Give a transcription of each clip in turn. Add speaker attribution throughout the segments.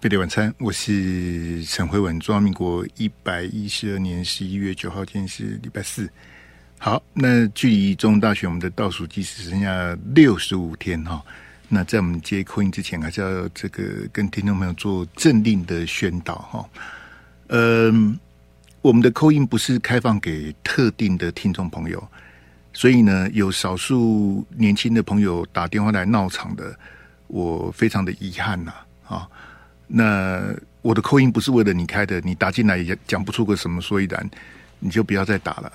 Speaker 1: 贝蒂晚餐，我是陈辉文。中华民国一百一十二年十一月九号，今天是礼拜四。好，那距离中大选我们的倒数计时剩下六十五天哈。那在我们接 call in 之前，还是要这个跟听众朋友做镇定的宣导哈。嗯，我们的 call in 不是开放给特定的听众朋友，所以呢，有少数年轻的朋友打电话来闹场的，我非常的遗憾呐啊。那我的 call in 不是为了你开的，你打进来也讲不出个什么所以然，你就不要再打了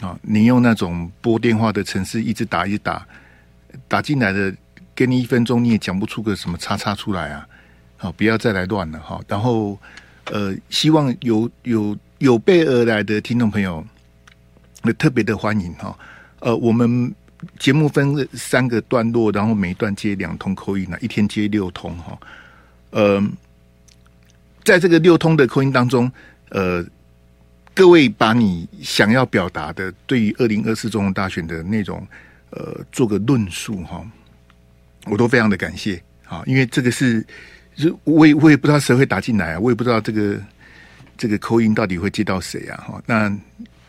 Speaker 1: 啊！你用那种拨电话的程式一直打一直打，打进来的给你一分钟你也讲不出个什么叉叉出来啊！好，不要再来乱了哈。然后呃，希望有有有备而来的听众朋友，那特别的欢迎哈。呃，我们节目分三个段落，然后每一段接两通扣音啊一天接六通哈。呃，在这个六通的口音当中，呃，各位把你想要表达的对于二零二四总统大选的内容，呃，做个论述哈，我都非常的感谢啊，因为这个是，是我也我也不知道谁会打进来啊，我也不知道这个这个口音到底会接到谁啊哈，那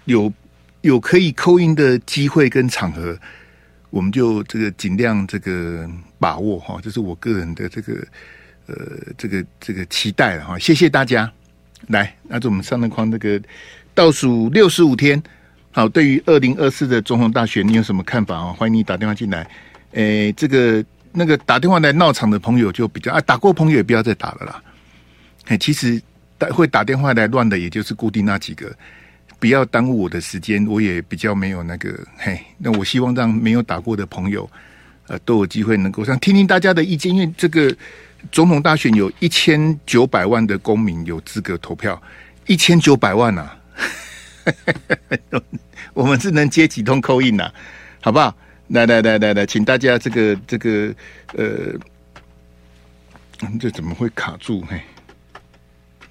Speaker 1: 有有可以 call in 的机会跟场合，我们就这个尽量这个把握哈，这是我个人的这个。呃，这个这个期待了哈，谢谢大家。来，那就我们上的框那个倒数六十五天，好，对于二零二四的总统大选，你有什么看法啊？欢迎你打电话进来。诶，这个那个打电话来闹场的朋友就比较啊，打过朋友也不要再打了啦。哎，其实打会打电话来乱的，也就是固定那几个，不要耽误我的时间，我也比较没有那个嘿。那我希望让没有打过的朋友，呃，都有机会能够上听听大家的意见，因为这个。总统大选有一千九百万的公民有资格投票，一千九百万啊！我们是能接几通扣印呐？好不好？来来来来来，请大家这个这个呃，这怎么会卡住？嘿，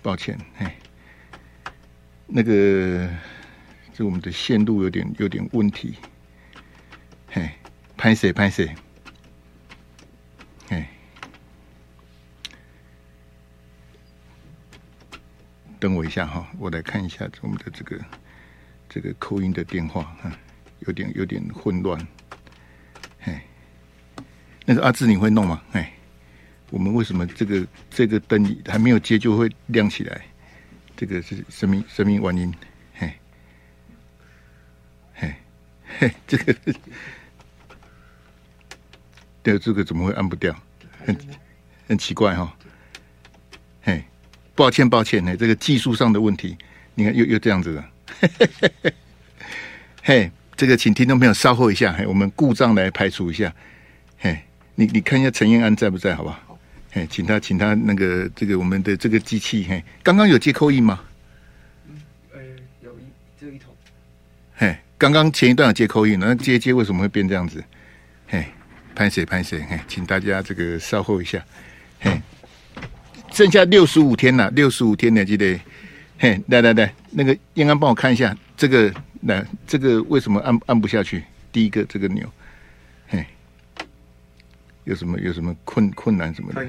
Speaker 1: 抱歉，嘿，那个这我们的线路有点有点问题，嘿，拍谁拍谁？等我一下哈，我来看一下我们的这个这个 call in 的电话啊，有点有点混乱。嘿，那个阿志你会弄吗？哎，我们为什么这个这个灯还没有接就会亮起来？这个是什么什么原因。嘿，嘿，嘿，这个 对，这个怎么会按不掉？很很奇怪哈。抱歉，抱歉，呢，这个技术上的问题，你看又又这样子了。嘿，这个请听众朋友稍后一下，嘿，我们故障来排除一下。嘿，你你看一下陈彦安在不在，好不好？嘿，请他，请他那个这个我们的这个机器，嘿，刚刚有接扣印吗？
Speaker 2: 嗯，呃，有一只有一头。
Speaker 1: 嘿，刚刚前一段有接扣印，那接接为什么会变这样子？嘿，拍谁拍谁？嘿，请大家这个稍后一下。嘿。剩下六十五天了，六十五天呢，记得，嘿，来来来，那个燕安帮我看一下这个，来，这个为什么按按不下去？第一个这个钮，嘿，有什么有什么困困难什么的？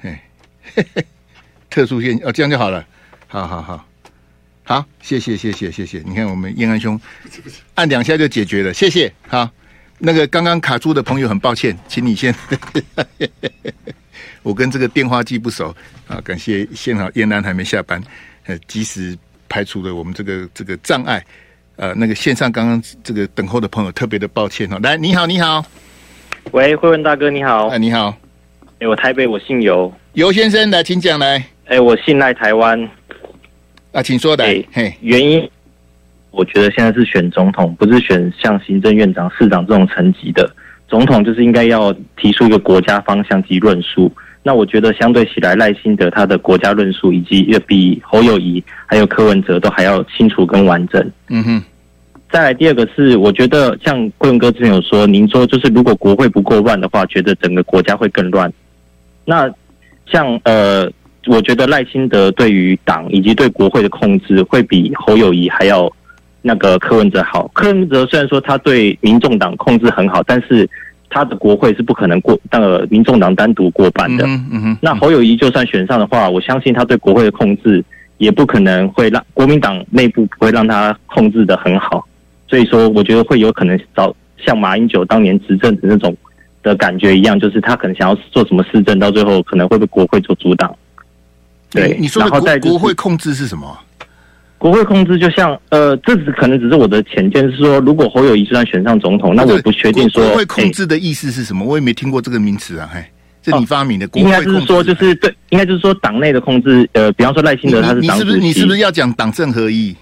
Speaker 1: 嘿，嘿嘿，特殊现哦，这样就好了，好好好，好，谢谢谢谢谢谢，你看我们燕安兄 按两下就解决了，谢谢，好，那个刚刚卡住的朋友很抱歉，请你先。我跟这个电话机不熟啊，感谢幸好燕安还没下班，呃，及时排除了我们这个这个障碍。呃，那个线上刚刚这个等候的朋友特别的抱歉哦。来，你好，你好，
Speaker 3: 喂，慧文大哥，你好，
Speaker 1: 哎，你好，
Speaker 3: 哎，我台北，我姓尤，
Speaker 1: 尤先生来，请讲来。
Speaker 3: 哎，我信赖台湾，
Speaker 1: 啊，请说的。
Speaker 3: 哎，嘿，原因，我觉得现在是选总统，不是选像行政院长、市长这种层级的总统，就是应该要提出一个国家方向及论述。那我觉得相对起来，赖清德他的国家论述以及要比侯友谊还有柯文哲都还要清楚跟完整。嗯哼。再来第二个是，我觉得像贵文哥之前有说，您说就是如果国会不够乱的话，觉得整个国家会更乱。那像呃，我觉得赖清德对于党以及对国会的控制会比侯友谊还要那个柯文哲好。柯文哲虽然说他对民众党控制很好，但是。他的国会是不可能过那个民众党单独过半的。
Speaker 1: 嗯嗯。
Speaker 3: 那侯友谊就算选上的话，我相信他对国会的控制也不可能会让国民党内部不会让他控制的很好。所以说，我觉得会有可能找像马英九当年执政的那种的感觉一样，就是他可能想要做什么施政，到最后可能会被国会做阻挡。对，
Speaker 1: 你说的国国会控制是什么？
Speaker 3: 国会控制就像呃，这只可能只是我的浅见，是说如果侯友谊就算选上总统，那我不确定说
Speaker 1: 国会控制的意思是什么，我也没听过这个名词啊，嘿，是你发明的？国会
Speaker 3: 应该就是说，就是对，应该就是说党内的控制，呃，比方说赖清德他是党主席，
Speaker 1: 你是不是要讲党政合一？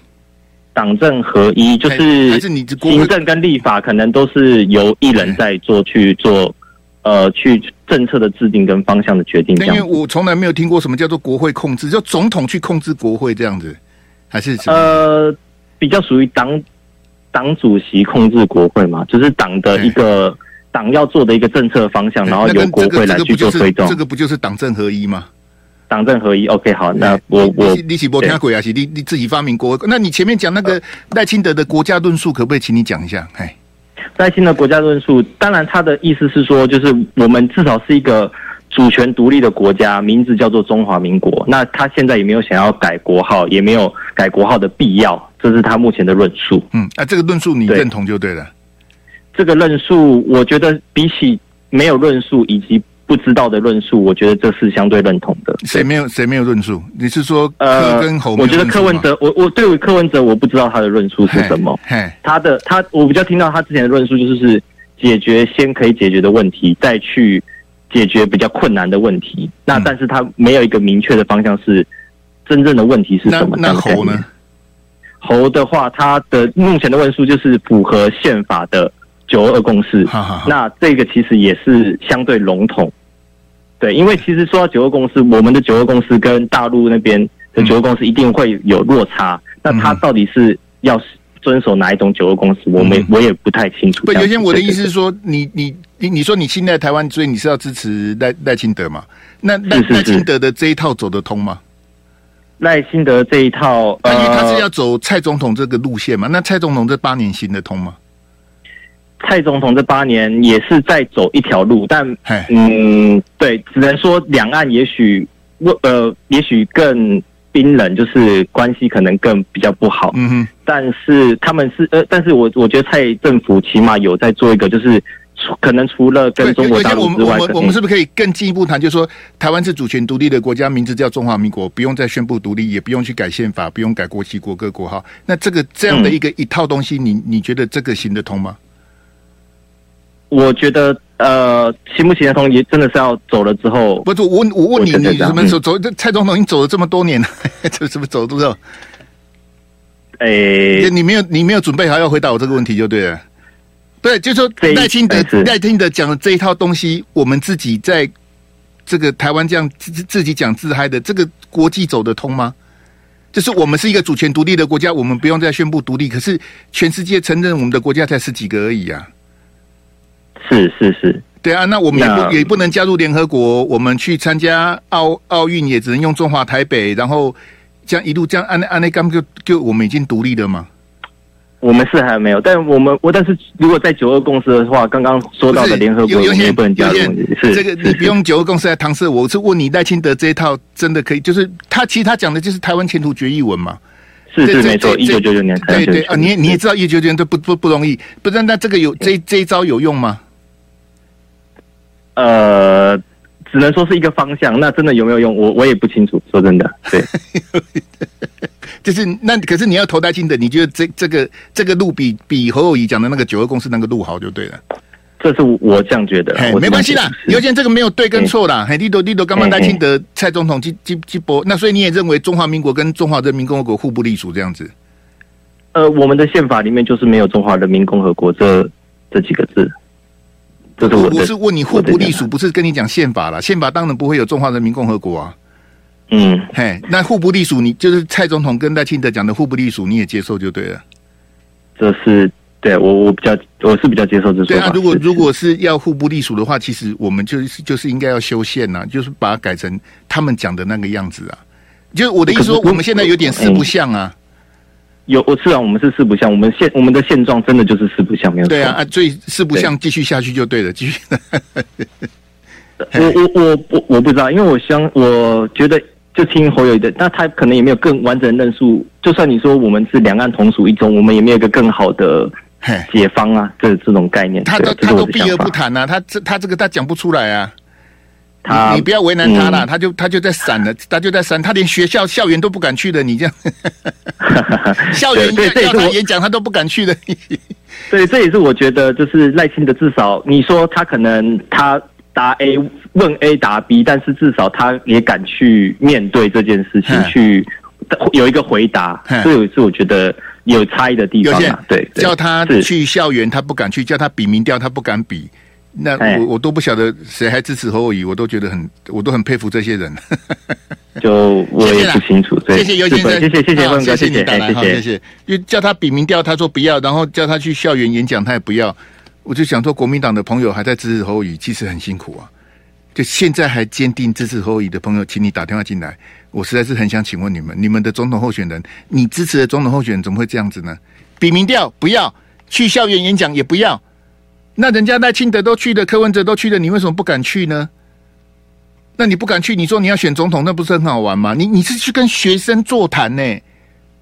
Speaker 3: 党政合一就是还是你行政跟立法可能都是由一人在做去做，呃，去政策的制定跟方向的决定。
Speaker 1: 因为我从来没有听过什么叫做国会控制，就总统去控制国会这样子。还是
Speaker 3: 呃，比较属于党党主席控制国会嘛，就是党的一个党要做的一个政策方向，然后由国会来去做推动。
Speaker 1: 这个不就是党政合一吗？
Speaker 3: 党政合一，OK，好，那我我
Speaker 1: 你起波听鬼啊，是你你自己发明国会？那你前面讲那个赖清德的国家论述，可不可以请你讲一下？哎，
Speaker 3: 赖清德国家论述，当然他的意思是说，就是我们至少是一个。主权独立的国家，名字叫做中华民国。那他现在也没有想要改国号，也没有改国号的必要，这是他目前的论述。
Speaker 1: 嗯，啊，这个论述你认同就对了。
Speaker 3: 对这个论述，我觉得比起没有论述以及不知道的论述，我觉得这是相对认同的。
Speaker 1: 谁没有谁没有论述？你是说呃跟侯？
Speaker 3: 我觉得柯文哲，我我对于柯文哲，我不知道他的论述是什么。
Speaker 1: 嘿，
Speaker 3: 他的他，我比较听到他之前的论述就是是解决先可以解决的问题，再去。解决比较困难的问题，那但是他没有一个明确的方向，是真正的问题是什么？
Speaker 1: 那，那侯呢？
Speaker 3: 猴的话，他的目前的问述就是符合宪法的九二二共识。
Speaker 1: 好好好，
Speaker 3: 那这个其实也是相对笼统。对，因为其实说到九二共识，我们的九二共识跟大陆那边的九二共识一定会有落差。嗯、那他到底是要？遵守哪一种九二共识？我没，我也不太清楚。
Speaker 1: 不，原先我的意思是说，你你你你说你现在台湾，所以你是要支持赖赖清德嘛？那赖赖清德的这一套走得通吗？
Speaker 3: 赖清德这一套，
Speaker 1: 因为他是要走蔡总统这个路线嘛？那蔡总统这八年行得通吗？
Speaker 3: 蔡总统这八年也是在走一条路，但嗯，对，只能说两岸也许呃，也许更。冰冷就是关系可能更比较不好，
Speaker 1: 嗯哼，
Speaker 3: 但是他们是呃，但是我我觉得蔡政府起码有在做一个，就是可能除了跟中国大陆之外，
Speaker 1: 我们我们是不是可以更进一步谈？就是说，台湾是主权独立的国家，名字叫中华民国，不用再宣布独立，也不用去改宪法，不用改国旗、国歌、国号。那这个这样的一个一套东西，你你觉得这个行得通吗？
Speaker 3: 我觉得。呃，行不行得通？也真的是要走了之后。
Speaker 1: 不是我，我问你，你什么时候走？这蔡总统已经走了这么多年了，这是不是走多少？
Speaker 3: 哎、欸，
Speaker 1: 你没有，你没有准备好要回答我这个问题就对了。对，就说赖清德，赖清德讲的这一套东西，我们自己在这个台湾这样自自己讲自嗨的，这个国际走得通吗？就是我们是一个主权独立的国家，我们不用再宣布独立，可是全世界承认我们的国家才十几个而已啊。
Speaker 3: 是是是，
Speaker 1: 对啊，那我们也不也不能加入联合国，我们去参加奥奥运也只能用中华台北，然后这样一路这样按按那刚就就我们已经独立了吗？
Speaker 3: 我们是还没有，但我们我但是如果在九二共识的话，刚刚说到的联合国我们也不能加入。是
Speaker 1: 这个你不用九二共识来搪塞我，是问你赖清德这一套真的可以？就是他其实他讲的就是台湾前途决议文嘛。
Speaker 3: 是是没错，一九九九年
Speaker 1: 对对啊，你你也知道一九九九年都不不不容易，不是那这个有这这一招有用吗？
Speaker 3: 呃，只能说是一个方向，那真的有没有用？我我也不清楚。说真的，对，
Speaker 1: 就是那可是你要投赖清德，你觉得这这个这个路比比侯友谊讲的那个九二共识那个路好就对了。
Speaker 3: 这是我这样觉得，
Speaker 1: 没关系啦。尤其这个没有对跟错啦。嘿，利多利多刚刚戴清德蔡总统基基基波，那所以你也认为中华民国跟中华人民共和国互不隶属这样子？
Speaker 3: 呃，我们的宪法里面就是没有中华人民共和国这这几个字。
Speaker 1: 我我是问你互不隶属，不是跟你讲宪法了。宪法当然不会有中华人民共和国啊。
Speaker 3: 嗯，
Speaker 1: 嘿，那互不隶属，你就是蔡总统跟赖清德讲的互不隶属，你也接受就对了。
Speaker 3: 这是对我我比较我是比较接受这说法。
Speaker 1: 对啊，如果如果是要互不隶属的话，其实我们就是就是应该要修宪呐，就是把它改成他们讲的那个样子啊。就是我的意思说，我们现在有点四不像啊。
Speaker 3: 有我是啊，我们是四不像，我们现我们的现状真的就是四不像，没有错。
Speaker 1: 对啊，啊，所以四不像继续下去就对了，继续。
Speaker 3: 我我我我我不知道，因为我相我觉得就听侯友宜的，那他可能也没有更完整的论述。就算你说我们是两岸同属一中，我们也没有一个更好的解方啊，这这种概念。
Speaker 1: 他都他都避而不谈啊，他这他这个他讲不出来啊。他你不要为难他了，嗯，他就他就在闪了，他就在闪，他连学校校园都不敢去的，你这样，校园叫他演讲他都不敢去的。
Speaker 3: 对，这也是我觉得，就是赖清德至少你说他可能他答 A 问 A 答 B，但是至少他也敢去面对这件事情，去有一个回答，这也是我觉得有差异的地方啊。对，
Speaker 1: 叫他去校园他不敢去，叫他比民调他不敢比。那我我都不晓得谁还支持侯友宜，我都觉得很，我都很佩服这些人。
Speaker 3: 就我也不清楚。谢
Speaker 1: 谢尤先生，
Speaker 3: 谢谢谢谢问哥，谢谢你打来，谢谢。
Speaker 1: 谢谢。因为叫他笔名调，他说不要；然后叫他去校园演讲，他也不要。我就想说，国民党的朋友还在支持侯友宜，其实很辛苦啊。就现在还坚定支持侯友宜的朋友，请你打电话进来。我实在是很想请问你们，你们的总统候选人，你支持的总统候选人怎么会这样子呢？笔名调不要，去校园演讲也不要。那人家赖清德都去的，柯文哲都去的，你为什么不敢去呢？那你不敢去，你说你要选总统，那不是很好玩吗？你你是去跟学生座谈呢，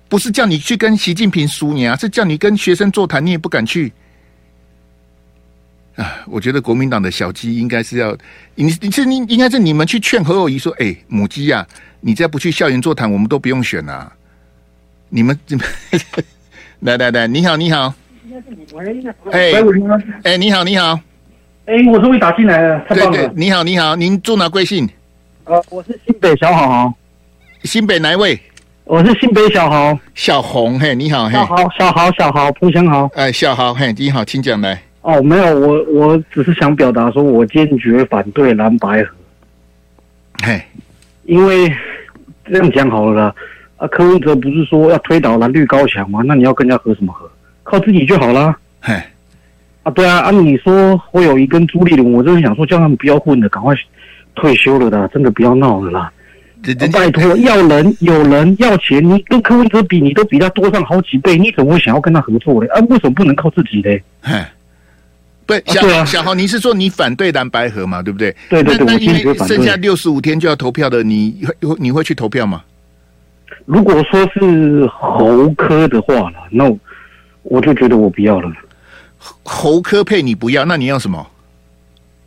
Speaker 1: 不是叫你去跟习近平输赢啊，是叫你跟学生座谈，你也不敢去。啊，我觉得国民党的小鸡应该是要，你你是你应该是你们去劝何友谊说，哎，母鸡呀，你再不去校园座谈，我们都不用选啊。你们 来来来，你好你好。
Speaker 4: 喂，哎，
Speaker 1: 哎，你好，你好，
Speaker 4: 哎，我终于打进来了，太棒了。
Speaker 1: 对对，你好，你好，您住哪贵姓？
Speaker 4: 呃，我是新北小豪，
Speaker 1: 新北哪一位？
Speaker 4: 我是新北小豪，
Speaker 1: 小红，嘿，你好，嘿，
Speaker 4: 小豪，小豪，小豪，彭祥豪，
Speaker 1: 哎，小豪，嘿，你好，请讲来。
Speaker 4: 哦，没有，我我只是想表达说，我坚决反对蓝白河。
Speaker 1: 嘿，
Speaker 4: 因为这样讲好了啦，啊，柯文哲不是说要推倒蓝绿高墙吗？那你要跟人家合什么合？靠自己就好啦。嘿，啊，对啊，按、啊、你说侯友宜跟朱立伦，我真的想说叫他们不要混了，赶快退休了的，真的不要闹了啦。拜托，要人有人要钱，你跟柯文哲比，你都比他多上好几倍，你怎么会想要跟他合作嘞？啊，为什么不能靠自己嘞？
Speaker 1: 嘿，对，小、啊、啊，小豪，你是说你反对蓝白河嘛？对不对？
Speaker 4: 对对对，
Speaker 1: 那因为剩下六十五天就要投票的，你会你会去投票吗？
Speaker 4: 如果说是侯科的话了，那。我就觉得我不要了，
Speaker 1: 侯科配你不要，那你要什么？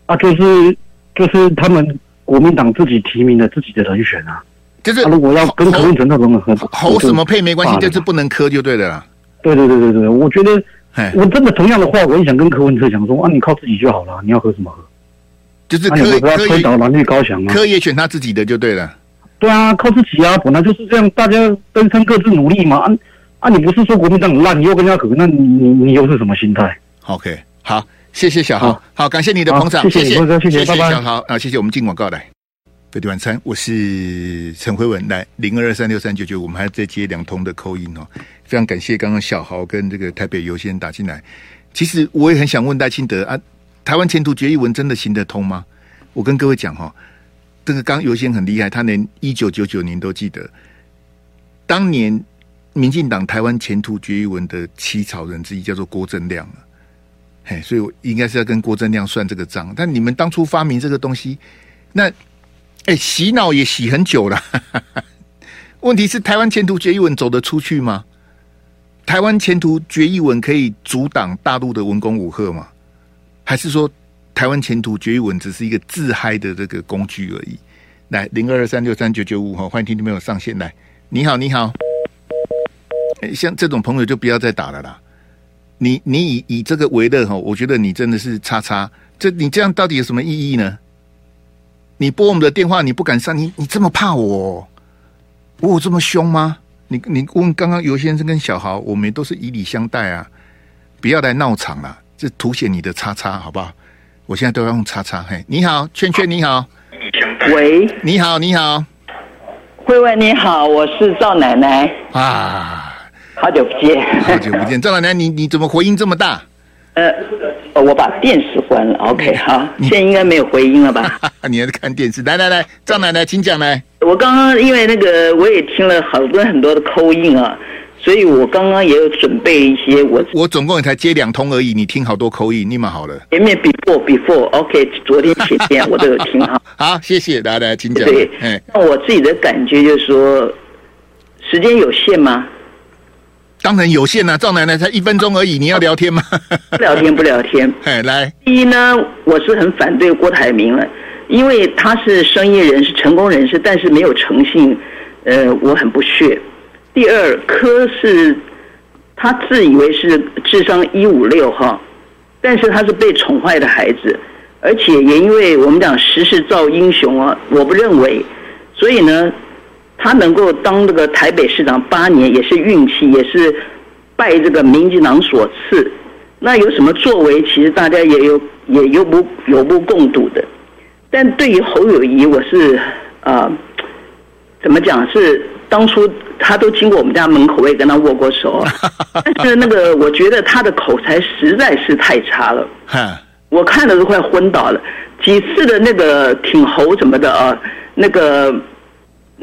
Speaker 4: 啊，就是就是他们国民党自己提名的自己的人选啊，
Speaker 1: 就是、
Speaker 4: 啊、如果要跟柯文哲那种
Speaker 1: 合，侯什么配没关系，就是不能磕就对的啦。
Speaker 4: 对对对对对，我觉得，我真的同样的话，我也想跟柯文哲讲说啊，你靠自己就好了，你要喝什么合？
Speaker 1: 就是柯柯推倒蓝绿高墙啊，柯也选他自己的就对了。
Speaker 4: 对啊，靠自己啊，本来就是这样，大家登山各自努力嘛。啊啊，你不是说国民党很烂，你又跟人家合，那你你你又是什么心态
Speaker 1: ？OK，好，谢谢小豪，好，感谢你的捧场，谢谢，谢谢，谢谢小豪。啊，谢谢我们进广告来，飞碟晚餐，我是陈辉文，来零二二三六三九九，我们还在接两通的 call in 哦，非常感谢刚刚小豪跟这个台北优先打进来，其实我也很想问戴清德啊，台湾前途决议文真的行得通吗？我跟各位讲哈、哦，这个刚优先很厉害，他连一九九九年都记得，当年。民进党台湾前途决议文的起草人之一叫做郭正亮，嘿，所以我应该是要跟郭正亮算这个账。但你们当初发明这个东西，那哎洗脑也洗很久了。问题是台湾前途决议文走得出去吗？台湾前途决议文可以阻挡大陆的文攻武吓吗？还是说台湾前途决议文只是一个自嗨的这个工具而已？来零二二三六三九九五哈，欢迎听众朋友上线来。你好，你好。像这种朋友就不要再打了啦！你你以以这个为乐哈，我觉得你真的是叉叉。这你这样到底有什么意义呢？你拨我们的电话，你不敢上，你你这么怕我？我有这么凶吗？你你问刚刚尤先生跟小豪，我们都是以礼相待啊！不要来闹场了，这凸显你的叉叉，好不好？我现在都要用叉叉。嘿，你好，圈圈你好，
Speaker 5: 喂，
Speaker 1: 你好你好，
Speaker 5: 慧慧你好，我是赵奶奶
Speaker 1: 啊。
Speaker 5: 好久不见，
Speaker 1: 好久不见，赵奶奶，你你怎么回音这么大？
Speaker 5: 呃，我把电视关了。OK，好，现在应该没有回音了吧？
Speaker 1: 你还在看电视？来来来，赵奶奶，请讲来。
Speaker 5: 我刚刚因为那个，我也听了好多很多的 call in 啊，所以我刚刚也有准备一些我。
Speaker 1: 我总共也才接两通而已，你听好多口音，你蛮好了。
Speaker 5: 前面 before before，OK，、okay, 昨天前天我都有听 好。
Speaker 1: 好，谢谢，大家，请讲。
Speaker 5: 对，那我自己的感觉就是说，时间有限吗？
Speaker 1: 当然有限了、啊，赵奶奶才一分钟而已，你要聊天吗？
Speaker 5: 不聊天，不聊天。
Speaker 1: 哎，来，
Speaker 5: 第一呢，我是很反对郭台铭了，因为他是生意人，是成功人士，但是没有诚信，呃，我很不屑。第二，柯是他自以为是智商一五六哈，但是他是被宠坏的孩子，而且也因为我们讲时势造英雄啊，我不认为，所以呢。他能够当这个台北市长八年，也是运气，也是拜这个民进党所赐。那有什么作为？其实大家也有也有目有目共睹的。但对于侯友谊，我是啊、呃，怎么讲？是当初他都经过我们家门口，我也跟他握过手。但是那个，我觉得他的口才实在是太差了，我看的都快昏倒了。几次的那个挺侯什么的啊，那个。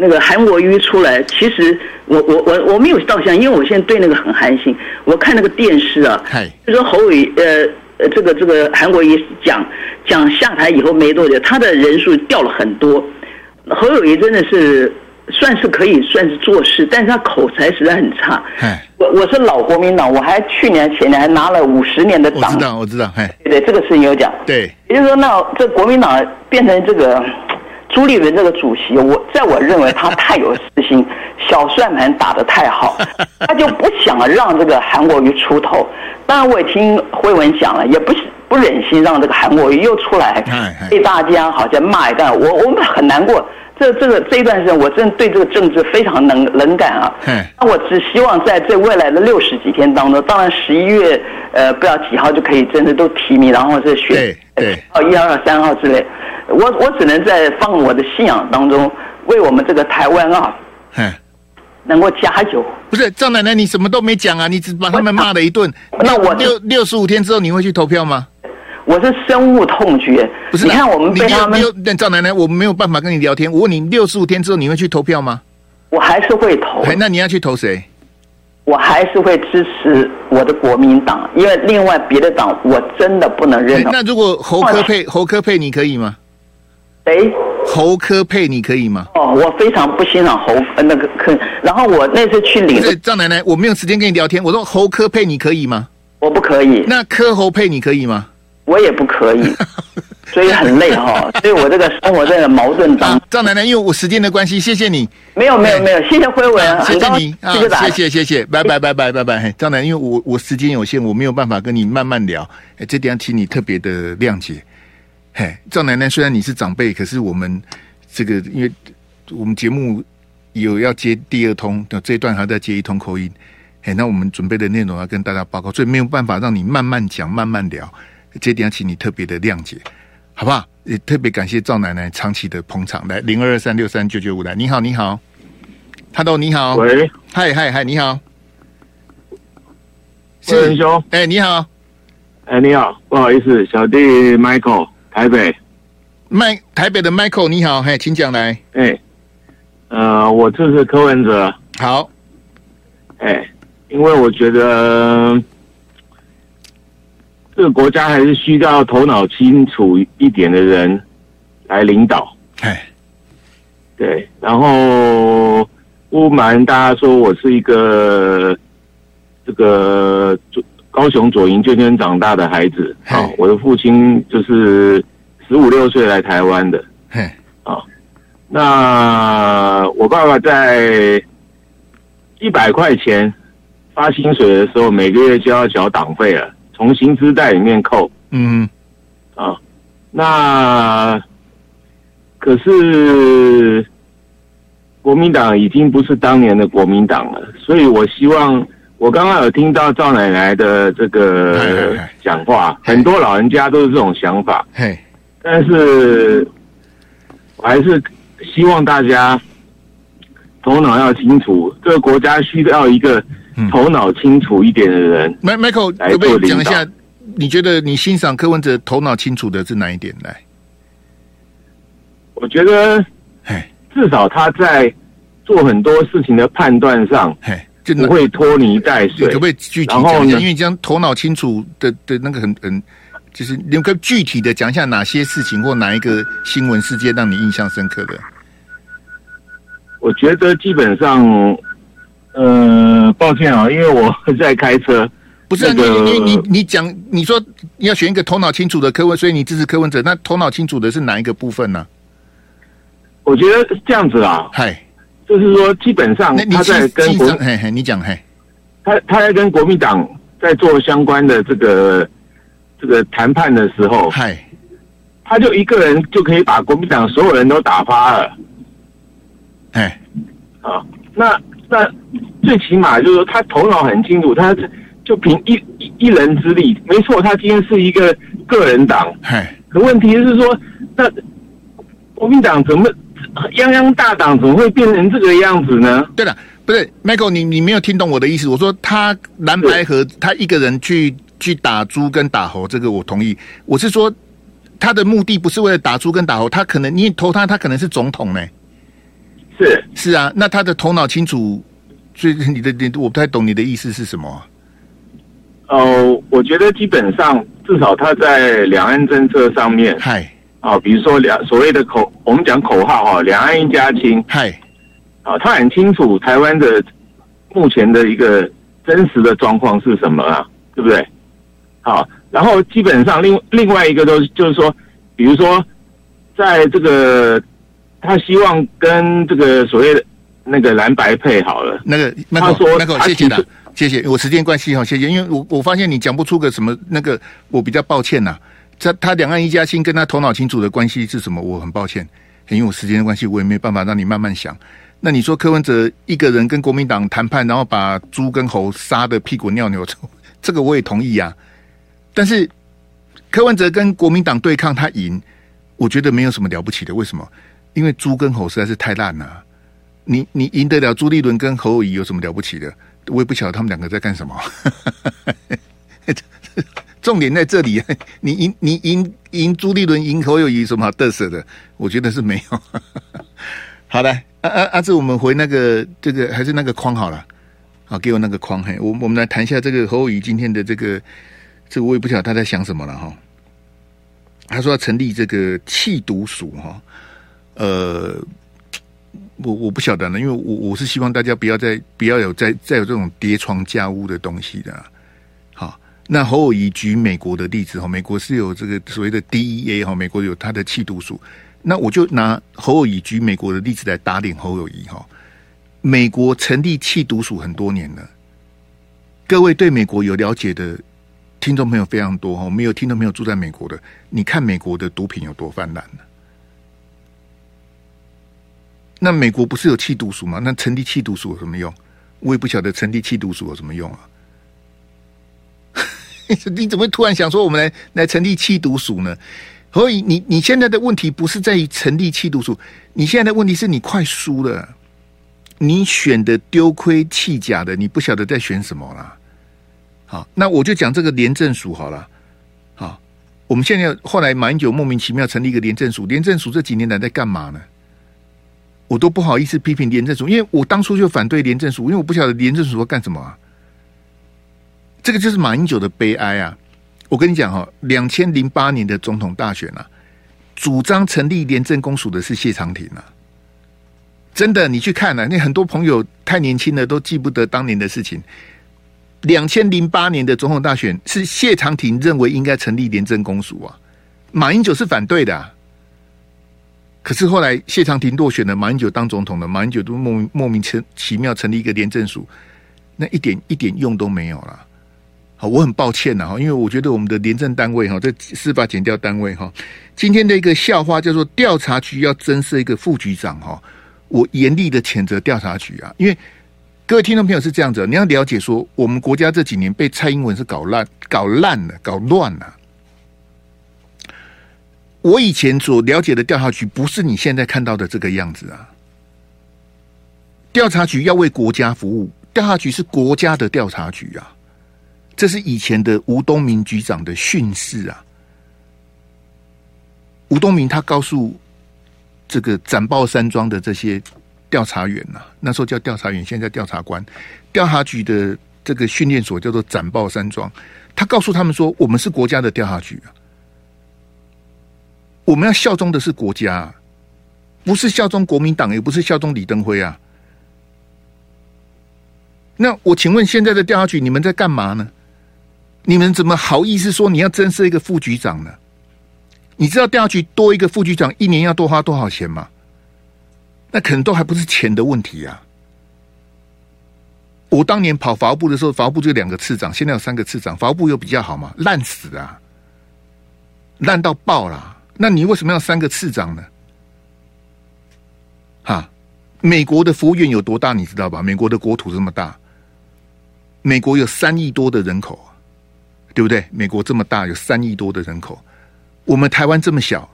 Speaker 5: 那个韩国瑜出来，其实我我我我没有照相，因为我现在对那个很寒心。我看那个电视啊，就说侯伟呃呃这个这个韩国瑜讲讲下台以后没多久，他的人数掉了很多。侯友谊真的是算是可以算是做事，但是他口才实在很差。我我是老国民党，我还去年前年还拿了五十年的党。
Speaker 1: 我知道，我知道，
Speaker 5: 对对，这个事情有讲。
Speaker 1: 对，
Speaker 5: 也就是说，那这国民党变成这个。朱立伦这个主席，我在我认为他太有私心，小算盘打得太好，他就不想让这个韩国瑜出头。当然，我也听辉文讲了，也不不忍心让这个韩国瑜又出来被大家好像骂一顿。我我们很难过。这这个这一段时间，我真的对这个政治非常冷冷感啊。嗯那我只希望在这未来的六十几天当中，当然十一月呃不知道几号就可以真的都提名，然后是选
Speaker 1: 对对
Speaker 5: 哦一二三号之类。我我只能在放我的信仰当中，为我们这个台湾啊，嗯能够加油。
Speaker 1: 不是张奶奶，你什么都没讲啊，你只把他们骂了一顿。那我六六十五天之后你会去投票吗？
Speaker 5: 我是深恶痛绝。不是，你看我们被他们。
Speaker 1: 赵奶奶，我没有办法跟你聊天。我问你，六十五天之后你会去投票吗？
Speaker 5: 我还是会投。
Speaker 1: 那你要去投谁？
Speaker 5: 我还是会支持我的国民党，因为另外别的党我真的不能认同。
Speaker 1: 那如果侯科佩侯科佩，你可以吗？
Speaker 5: 谁？
Speaker 1: 侯科佩你可以吗？
Speaker 5: 哦，我非常不欣赏侯那个科。然后我那次去领，
Speaker 1: 赵奶奶，我没有时间跟你聊天。我说侯科佩你可以吗？
Speaker 5: 我不可以。
Speaker 1: 那柯侯佩你可以吗？
Speaker 5: 我也不可以，所以很累哈。所以我这个生活在矛盾当中。
Speaker 1: 赵奶奶，因为我时间的关系，谢谢你。
Speaker 5: 没有没有没有，谢谢辉文，
Speaker 1: 谢谢你啊，谢谢谢谢，拜拜拜拜拜拜。赵奶奶，因为我我时间有限，我没有办法跟你慢慢聊。哎，这点请你特别的谅解。嘿，赵奶奶，虽然你是长辈，可是我们这个，因为我们节目有要接第二通，那这一段还要再接一通口音。嘿，那我们准备的内容要跟大家报告，所以没有办法让你慢慢讲、慢慢聊。这点要请你特别的谅解，好不好？也特别感谢赵奶奶长期的捧场。来，零二二三六三九九五来，你好，你好，Hello，你好，
Speaker 6: 喂，
Speaker 1: 嗨嗨嗨，你好，
Speaker 6: 师兄，
Speaker 1: 哎，你好，
Speaker 6: 哎，你好，不好意思，小弟 Michael。台北，
Speaker 1: 麦台北的 Michael 你好，嘿，请讲来。
Speaker 6: 哎，呃，我这是柯文哲。
Speaker 1: 好，
Speaker 6: 哎，因为我觉得这个国家还是需要头脑清楚一点的人来领导。
Speaker 1: 哎，
Speaker 6: 对，然后不瞒大家说，我是一个这个。高雄左营眷村长大的孩子啊，我的父亲就是十五六岁来台湾的。
Speaker 1: 嘿，
Speaker 6: 啊，那我爸爸在一百块钱发薪水的时候，每个月就要缴党费了，从薪资袋里面扣。
Speaker 1: 嗯，
Speaker 6: 啊，那可是国民党已经不是当年的国民党了，所以我希望。我刚刚有听到赵奶奶的这个讲话，很多老人家都是这种想法。
Speaker 1: 嘿，
Speaker 6: 但是我还是希望大家头脑要清楚，这个国家需要一个头脑清楚一点的人。
Speaker 1: 麦 Michael，可不可以讲一下？你觉得你欣赏柯文哲头脑清楚的是哪一点？来，
Speaker 6: 我觉得，至少他在做很多事情的判断上，就不会拖泥带水。
Speaker 1: 可不可以具体讲一下？因为这样头脑清楚的的那个很很，就是你可以具体的讲一下哪些事情或哪一个新闻事件让你印象深刻的？
Speaker 6: 我觉得基本上，呃，抱歉啊，因为我在开车。
Speaker 1: 不是、啊那个、你你你你讲，你说你要选一个头脑清楚的柯文，所以你支持柯文哲。那头脑清楚的是哪一个部分呢？
Speaker 6: 我觉得这样子啊，嗨，就是说基本上他在跟国，
Speaker 1: 嘿嘿，你讲嘿，
Speaker 6: 他他在跟国民党在做相关的这个这个谈判的时候，嗨，他就一个人就可以把国民党所有人都打发了，哎，啊，那那最起码就是说他头脑很清楚，他。就凭一一一人之力，没错，他今天是一个个人党。嗨，可问题是说，那国民党怎么泱泱大党怎么会变成这个样子呢？
Speaker 1: 对了，不是，Michael，你你没有听懂我的意思。我说他蓝白合，他一个人去去打猪跟打猴，这个我同意。我是说，他的目的不是为了打猪跟打猴，他可能你投他，他可能是总统呢。
Speaker 6: 是
Speaker 1: 是啊，那他的头脑清楚，所以你的你我不太懂你的意思是什么？
Speaker 6: 哦，我觉得基本上至少他在两岸政策上面，嗨，啊，比如说两所谓的口，我们讲口号哈，两岸一家亲，嗨，啊，他很清楚台湾的目前的一个真实的状况是什么啊，对不对？好，然后基本上另另外一个都就是说，比如说在这个他希望跟这个所谓的那个蓝白配好了，
Speaker 1: 那个他说那个谢谢的。谢谢，我时间关系哈，谢谢，因为我我发现你讲不出个什么那个，我比较抱歉呐、啊。这他两岸一家亲，跟他头脑清楚的关系是什么？我很抱歉，因为我时间的关系，我也没办法让你慢慢想。那你说柯文哲一个人跟国民党谈判，然后把猪跟猴杀的屁滚尿流，这个我也同意啊。但是柯文哲跟国民党对抗，他赢，我觉得没有什么了不起的。为什么？因为猪跟猴实在是太烂了。你你赢得了朱立伦跟侯友宜有什么了不起的？我也不晓得他们两个在干什么。重点在这里，你赢你赢赢朱立伦赢侯友宜什么好得瑟的？我觉得是没有。好的，阿阿阿志，我们回那个这个还是那个框好了。好，给我那个框。嘿，我我们来谈一下这个侯友宜今天的这个这个，我也不晓得他在想什么了哈。他说要成立这个缉毒署哈，呃。我我不晓得呢，因为我我是希望大家不要再不要有再再有这种叠床架屋的东西的、好，那侯友谊举美国的例子哈，美国是有这个所谓的 DEA 哈，美国有他的气毒署，那我就拿侯友谊举美国的例子来打脸侯友谊哈。美国成立气毒署很多年了，各位对美国有了解的听众朋友非常多哈，没有听众朋友住在美国的，你看美国的毒品有多泛滥呢？那美国不是有气毒署吗？那成立气毒署有什么用？我也不晓得成立气毒署有什么用啊！你怎么会突然想说我们来来成立气毒署呢？所以你你现在的问题不是在于成立气毒署，你现在的问题是你快输了，你选的丢盔弃甲的，你不晓得在选什么啦。好，那我就讲这个廉政署好了。好，我们现在后来马英九莫名其妙成立一个廉政署，廉政署这几年来在干嘛呢？我都不好意思批评廉政署，因为我当初就反对廉政署，因为我不晓得廉政署要干什么啊。这个就是马英九的悲哀啊！我跟你讲哈，两千零八年的总统大选啊，主张成立廉政公署的是谢长廷啊。真的，你去看啊，那很多朋友太年轻了，都记不得当年的事情。两千零八年的总统大选是谢长廷认为应该成立廉政公署啊，马英九是反对的啊。可是后来谢长廷落选了，马英九当总统了，马英九都莫名莫名其妙成立一个廉政署，那一点一点用都没有了。好，我很抱歉呐哈，因为我觉得我们的廉政单位哈，这司法检调单位哈，今天的一个笑话叫做调查局要增设一个副局长哈，我严厉的谴责调查局啊，因为各位听众朋友是这样子，你要了解说，我们国家这几年被蔡英文是搞烂、搞烂了、搞乱了。我以前所了解的调查局不是你现在看到的这个样子啊！调查局要为国家服务，调查局是国家的调查局啊！这是以前的吴东明局长的训示啊！吴东明他告诉这个展报山庄的这些调查员呐，那时候叫调查员，现在叫调查官。调查局的这个训练所叫做展报山庄，他告诉他们说：“我们是国家的调查局啊，我们要效忠的是国家，不是效忠国民党，也不是效忠李登辉啊。”那我请问，现在的调查局你们在干嘛呢？你们怎么好意思说你要增设一个副局长呢？你知道调查局多一个副局长一年要多花多少钱吗？那可能都还不是钱的问题啊！我当年跑法务部的时候，法务部就两个次长，现在有三个次长，法务部又比较好嘛？烂死啊，烂到爆了！那你为什么要三个次长呢？哈，美国的服务员有多大，你知道吧？美国的国土这么大，美国有三亿多的人口，对不对？美国这么大，有三亿多的人口。我们台湾这么小，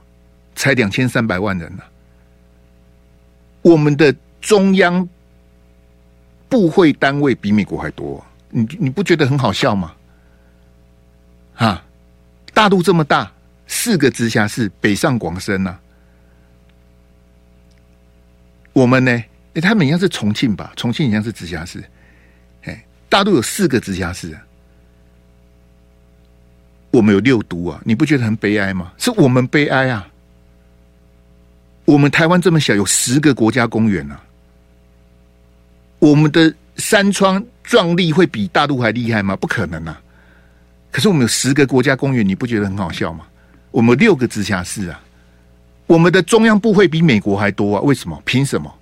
Speaker 1: 才两千三百万人呢、我们的中央部会单位比美国还多，你你不觉得很好笑吗？啊，大陆这么大，四个直辖市，北上广深呐、我们呢？哎，他们一样是重庆吧？重庆一样是直辖市。哎，大陆有四个直辖市、我们有六都啊，你不觉得很悲哀吗？是我们悲哀啊！我们台湾这么小，有十个国家公园啊，我们的山川壮丽会比大陆还厉害吗？不可能啊！可是我们有十个国家公园，你不觉得很好笑吗？我们六个直辖市啊，我们的中央部会比美国还多啊？为什么？凭什么？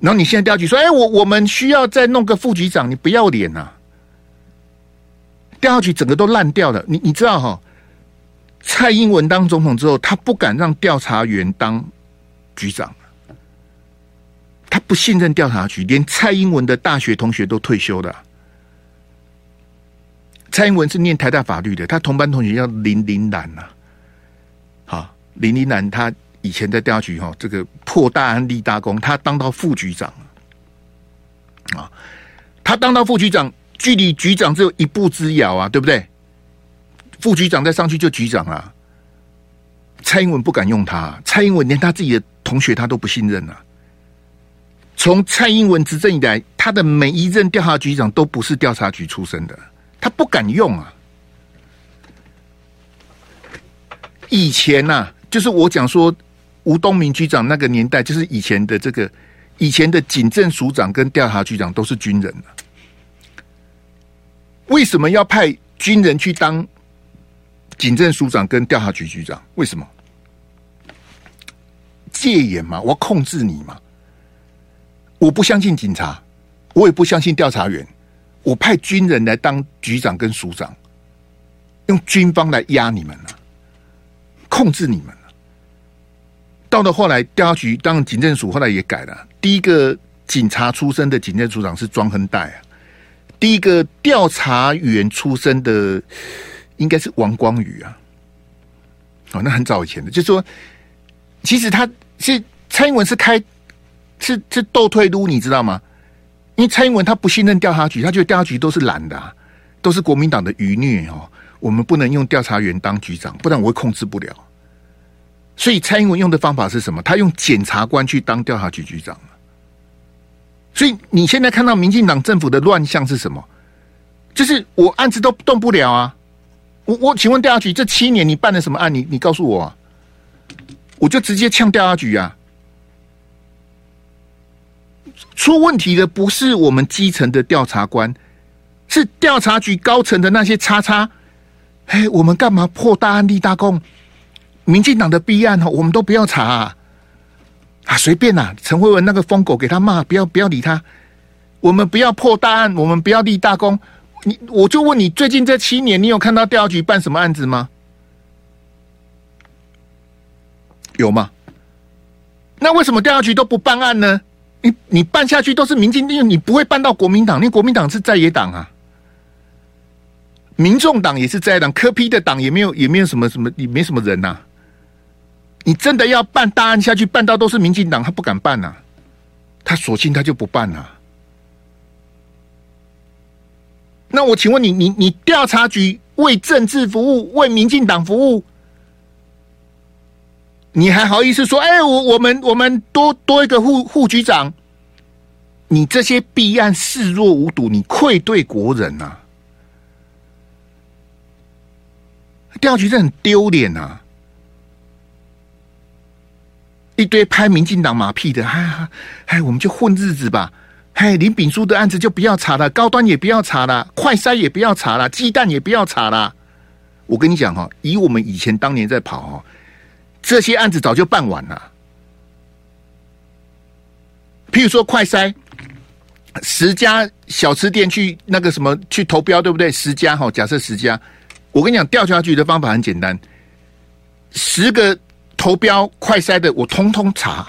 Speaker 1: 然后你现在调局说，哎，我我们需要再弄个副局长，你不要脸呐、啊！调局整个都烂掉了，你你知道哈？蔡英文当总统之后，他不敢让调查员当局长，他不信任调查局，连蔡英文的大学同学都退休了。蔡英文是念台大法律的，他同班同学叫林林兰呐。林林兰他以前在调查局哈，这个破大案立大功，他当到副局长啊，他当到副局长。距离局长只有一步之遥啊，对不对？副局长再上去就局长啊。蔡英文不敢用他，蔡英文连他自己的同学他都不信任啊。从蔡英文执政以来，他的每一任调查局长都不是调查局出身的，他不敢用啊。以前呐、啊，就是我讲说吴东明局长那个年代，就是以前的这个以前的警政署长跟调查局长都是军人啊。为什么要派军人去当警政署长跟调查局局长？为什么？戒严嘛，我要控制你嘛。我不相信警察，我也不相信调查员，我派军人来当局长跟署长，用军方来压你们了，控制你们。到了后来，调查局当警政署，后来也改了。第一个警察出身的警政署长是庄亨代啊。第一个调查员出身的应该是王光宇啊，哦，那很早以前的，就是说，其实他是蔡英文是开是是斗退噜，你知道吗？因为蔡英文他不信任调查局，他觉得调查局都是懒的，啊，都是国民党的余孽哦，我们不能用调查员当局长，不然我会控制不了。所以蔡英文用的方法是什么？他用检察官去当调查局局长。所以你现在看到民进党政府的乱象是什么？就是我案子都动不了啊！我我请问调查局这七年你办了什么案？你你告诉我啊，我就直接呛调查局啊！出问题的不是我们基层的调查官，是调查局高层的那些叉叉。哎，我们干嘛破大案立大功？民进党的弊案我们都不要查啊。啊，随便呐！陈慧文那个疯狗给他骂，不要不要理他。我们不要破大案，我们不要立大功。你我就问你，最近这七年，你有看到调局办什么案子吗？有吗？那为什么调查局都不办案呢？你你办下去都是民进，党你不会办到国民党，因为国民党是在野党啊。民众党也是在野党，科批的党也没有也没有什么什么，也没什么人呐、啊。你真的要办大案下去，办到都是民进党，他不敢办呐、啊，他索性他就不办了、啊。那我请问你，你你调查局为政治服务，为民进党服务，你还好意思说？哎，我我们我们多多一个副副局长，你这些弊案视若无睹，你愧对国人呐、啊！调查局这很丢脸呐！一堆拍民进党马屁的，哎哎，我们就混日子吧。哎，林炳书的案子就不要查了，高端也不要查了，快筛也不要查了，鸡蛋也不要查了。我跟你讲哈，以我们以前当年在跑哈，这些案子早就办完了。譬如说快筛，十家小吃店去那个什么去投标，对不对？十家哈，假设十家，我跟你讲，调查局的方法很简单，十个投标快筛的，我通通查。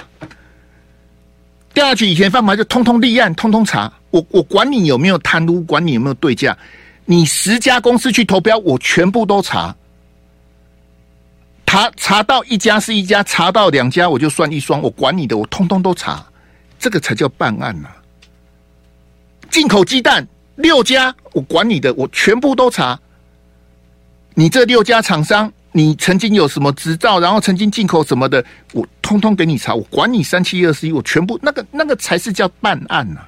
Speaker 1: 调查局以前犯法就通通立案，通通查。我我管你有没有贪污，管你有没有对价，你十家公司去投标，我全部都查。查查到一家是一家，查到两家我就算一双，我管你的，我通通都查。这个才叫办案呐、进口鸡蛋六家，我管你的，我全部都查。你这六家厂商，你曾经有什么执照，然后曾经进口什么的，我通通给你查。我管你三七二十一，我全部那个那个才是叫办案呐、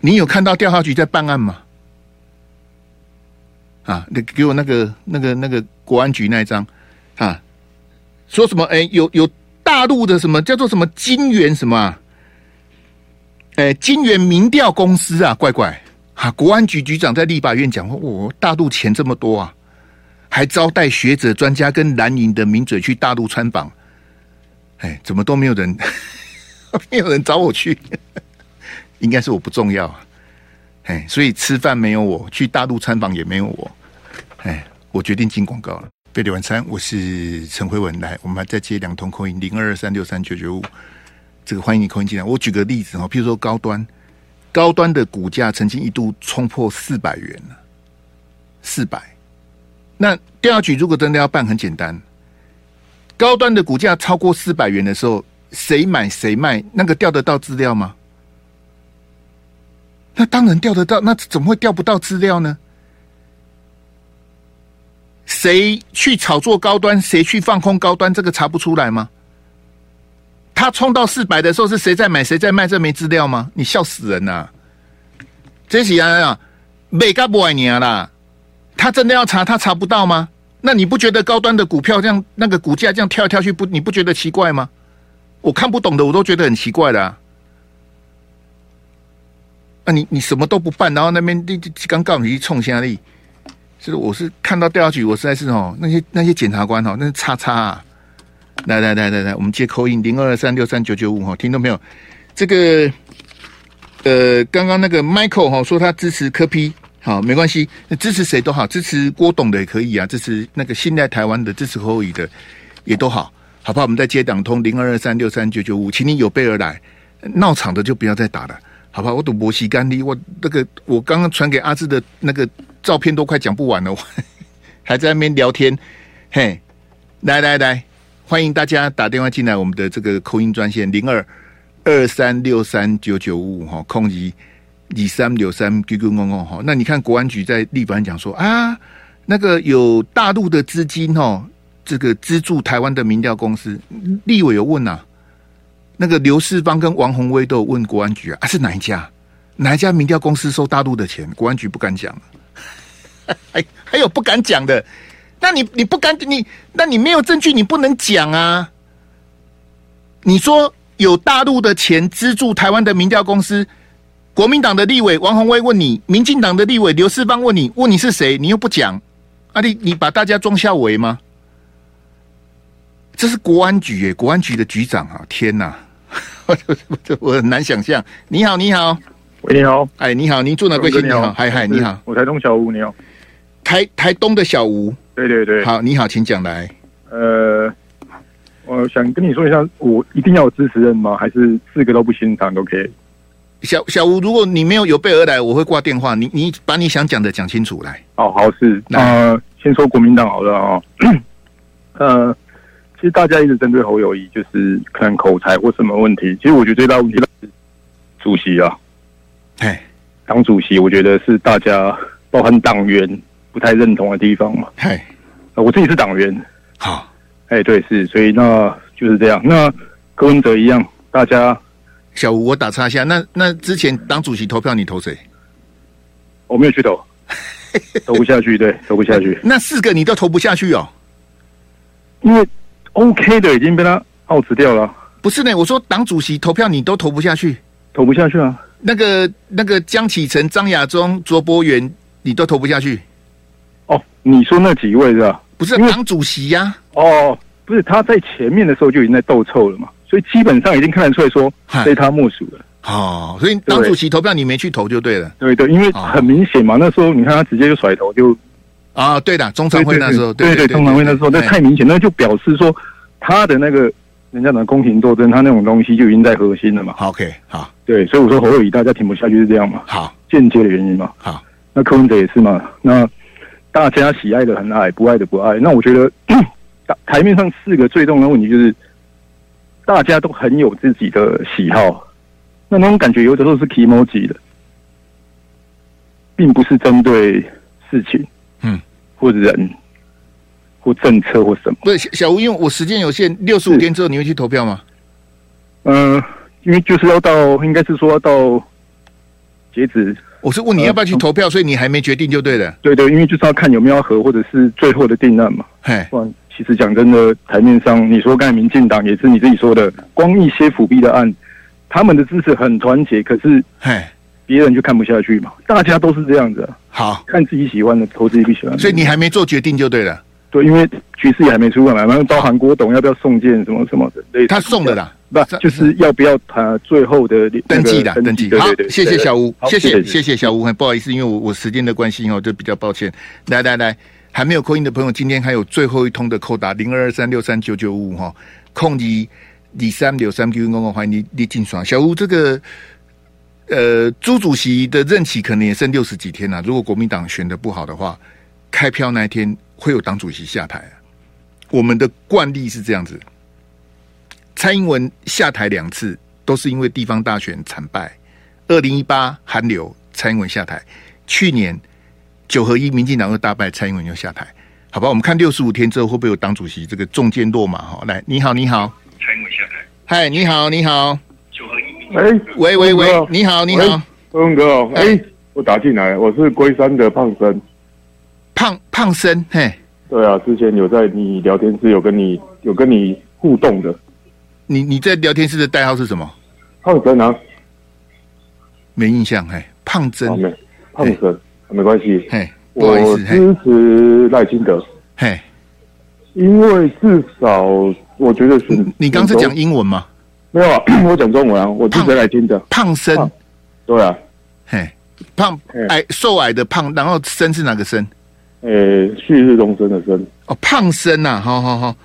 Speaker 1: 你有看到调查局在办案吗？啊，你给我那个那个那个国安局那一张啊，说什么？哎，有有。大陆的什么叫做什么金源什么、啊？哎、金源民调公司啊，怪怪啊！国安局局长在立法院讲话，哦，大陆钱这么多啊，还招待学者专家跟蓝营的名嘴去大陆参访。哎、怎么都没有人，没有人找我去？应该是我不重要啊。哎、所以吃饭没有我，去大陆参访也没有我。哎、我决定进广告了。贝里晚餐，我是陈辉文。来，我们还再接两通 call in 零二二三六三九九五。这个欢迎你 call in 进来。我举个例子哈，譬如说高端，高端的股价曾经一度冲破四百元了，四百。那调查局如果真的要办，很简单，高端的股价超过四百元的时候，谁买谁卖，那个调得到资料吗？那当然调得到，那怎么会调不到资料呢？谁去炒作高端？谁去放空高端？这个查不出来吗？他冲到四百的时候，是谁在买？谁在卖？这没资料吗？你笑死人呐、啊！这是啊，美嘎不爱你啊啦！他真的要查，他查不到吗？那你不觉得高端的股票这样，那个股价这样跳来跳去，不，你不觉得奇怪吗？我看不懂的，我都觉得很奇怪的啊！啊你你什么都不办，然后那边你刚告你去冲下力。就是我是看到调查局，我实在是哦，那些那些检察官哦，那是叉叉啊！来来来来来，我们接口音零二二三六三九九五哈，听到没有？这个呃，刚刚那个 Michael 哈说他支持柯 P，好，没关系，支持谁都好，支持郭董的也可以啊，支持那个现在台湾的支持侯友的也都好，好不好？我们再接两通零二二三六三九九五，请你有备而来，闹场的就不要再打了。好吧，我赌博西干利，我那个我刚刚传给阿志的那个照片都快讲不完了，我还在那边聊天。嘿，来来来，欢迎大家打电话进来，我们的这个扣音专线零二二三六三九九五五哈，空一二三六三 QQ 公共哈。那你看国安局在立法院讲说啊，那个有大陆的资金哦，这个资助台湾的民调公司，立委有问呐、啊。那个刘世邦跟王鸿薇都有问国安局啊，啊是哪一家？哪一家民调公司收大陆的钱？国安局不敢讲，还还有不敢讲的？那你你不敢你，那你没有证据，你不能讲啊！你说有大陆的钱资助台湾的民调公司，国民党的立委王宏威问你，民进党的立委刘世芳问你，问你是谁？你又不讲啊？你你把大家装下围吗？这是国安局耶，国安局的局长啊！天哪！我很难想象。你好，你好，
Speaker 7: 喂，你好，
Speaker 1: 哎，你好，您住哪贵姓？你好，嗨嗨，你好，
Speaker 7: 我台东小吴，你好，
Speaker 1: 台台东的小吴，
Speaker 7: 对对对，
Speaker 1: 好，你好，请讲来。
Speaker 7: 呃，我想跟你说一下，我一定要有支持人吗？还是四个都不欣赏都可以？
Speaker 1: 小小吴，如果你没有有备而来，我会挂电话。你你把你想讲的讲清楚来。
Speaker 7: 哦，好是，那、呃、先说国民党好了啊、哦，呃。其实大家一直针对侯友谊，就是可能口才或什么问题。其实我觉得最大问题是主席啊，哎，党主席，我觉得是大家包含党员不太认同的地方嘛。哎，我自己是党员，好，哎，对，是，所以那就是这样。那柯文哲一样，大家
Speaker 1: 小吴，我打岔一下，那那之前党主席投票你投谁？
Speaker 7: 我没有去投，投不下去，对，投不下去。
Speaker 1: 那四个你都投不下去哦，
Speaker 7: 因为 OK 的已经被他 out 掉了。
Speaker 1: 不是呢，我说党主席投票你都投不下去，
Speaker 7: 投不下去啊。
Speaker 1: 那个那个江启臣、张亚中、卓博元，你都投不下去。
Speaker 7: 哦，你说那几位是吧？
Speaker 1: 不是党主席呀、
Speaker 7: 啊？哦，不是，他在前面的时候就已经在斗臭了嘛，所以基本上已经看得出来说非他莫属了。
Speaker 1: 哦，所以党主席投票你没去投就对了。
Speaker 7: 对对，因为很明显嘛，那时候你看他直接就甩头就
Speaker 1: 啊，对的，中常会那时候，
Speaker 7: 对对，中常会那时候那太明显，那就表示说他的那个人家的宫廷斗争，他那种东西就已经在核心了嘛。
Speaker 1: OK，好，
Speaker 7: 对，所以我说侯友谊大家挺不下去是这样嘛。
Speaker 1: 好，
Speaker 7: 间接的原因嘛。
Speaker 1: 好，
Speaker 7: 那柯文哲也是嘛。那大家喜爱的很爱，不爱的不爱。那我觉得 台面上四个最重要的问题就是大家都很有自己的喜好。那那种感觉有的时候是 kimoji 的，并不是针对事情，嗯，或者人，或政策或什么。
Speaker 1: 不是小吴，因为我时间有限，六十五天之后你会去投票吗？
Speaker 7: 嗯、呃，因为就是要到，应该是说要到截止。
Speaker 1: 我是问你要不要去投票，呃、所以你还没决定就对了。
Speaker 7: 对对，因为就是要看有没有要合，或者是最后的定案嘛。嘿，不然其实讲真的，台面上你说刚才民进党也是你自己说的，光一些辅币的案。他们的支持很团结，可是，嘿，别人就看不下去嘛。大家都是这样子，
Speaker 1: 好
Speaker 7: 看自己喜欢的，投自己不喜欢的。
Speaker 1: 所以你还没做决定就对了。
Speaker 7: 对，因为局势也还没出来嘛，然后包含郭董要不要送件什么什么的，
Speaker 1: 他送的啦，
Speaker 7: 不就是要不要他最后的
Speaker 1: 登记的登记。好，
Speaker 7: 对对对，
Speaker 1: 谢谢小吴，谢谢谢谢小吴，不好意思，因为我我时间的关系哦，就比较抱歉。来来来，还没有扣音的朋友，今天还有最后一通的扣打零二二三六三九九五哈，控一。第三六三 Q 公公欢迎你你进爽小吴这个呃朱主席的任期可能也剩六十几天了，如果国民党选的不好的话，开票那一天会有党主席下台啊。我们的惯例是这样子，蔡英文下台两次都是因为地方大选惨败。二零一八韩流蔡英文下台，去年九合一民进党又大败，蔡英文又下台。好吧，我们看六十五天之后会不会有党主席这个中箭落马哈？来，你好，你好。蔡英文下台。嗨，你好，你好。九合一。哎，喂喂喂，你好，你好，
Speaker 8: 文哥哦。哎，我打进来，我是龟山的胖生。
Speaker 1: 胖胖生，嘿。
Speaker 8: 对啊，之前有在你聊天室有跟你有跟你互动的。
Speaker 1: 你你在聊天室的代号是什么？
Speaker 8: 胖生啊。
Speaker 1: 没印象，嘿。胖生。
Speaker 8: 没。胖生，没关系。
Speaker 1: 嘿，
Speaker 8: 我支持赖清德。
Speaker 1: 嘿。
Speaker 8: 因为至少我觉得是，
Speaker 1: 你刚是讲英文吗？
Speaker 8: 没有啊，我讲中文啊。我支持来金德？
Speaker 1: 胖生，
Speaker 8: 对啊，
Speaker 1: 嘿，胖矮瘦矮的胖，然后生是哪个生？
Speaker 8: 诶，旭日东升的升。
Speaker 1: 哦，胖生呐，好好好。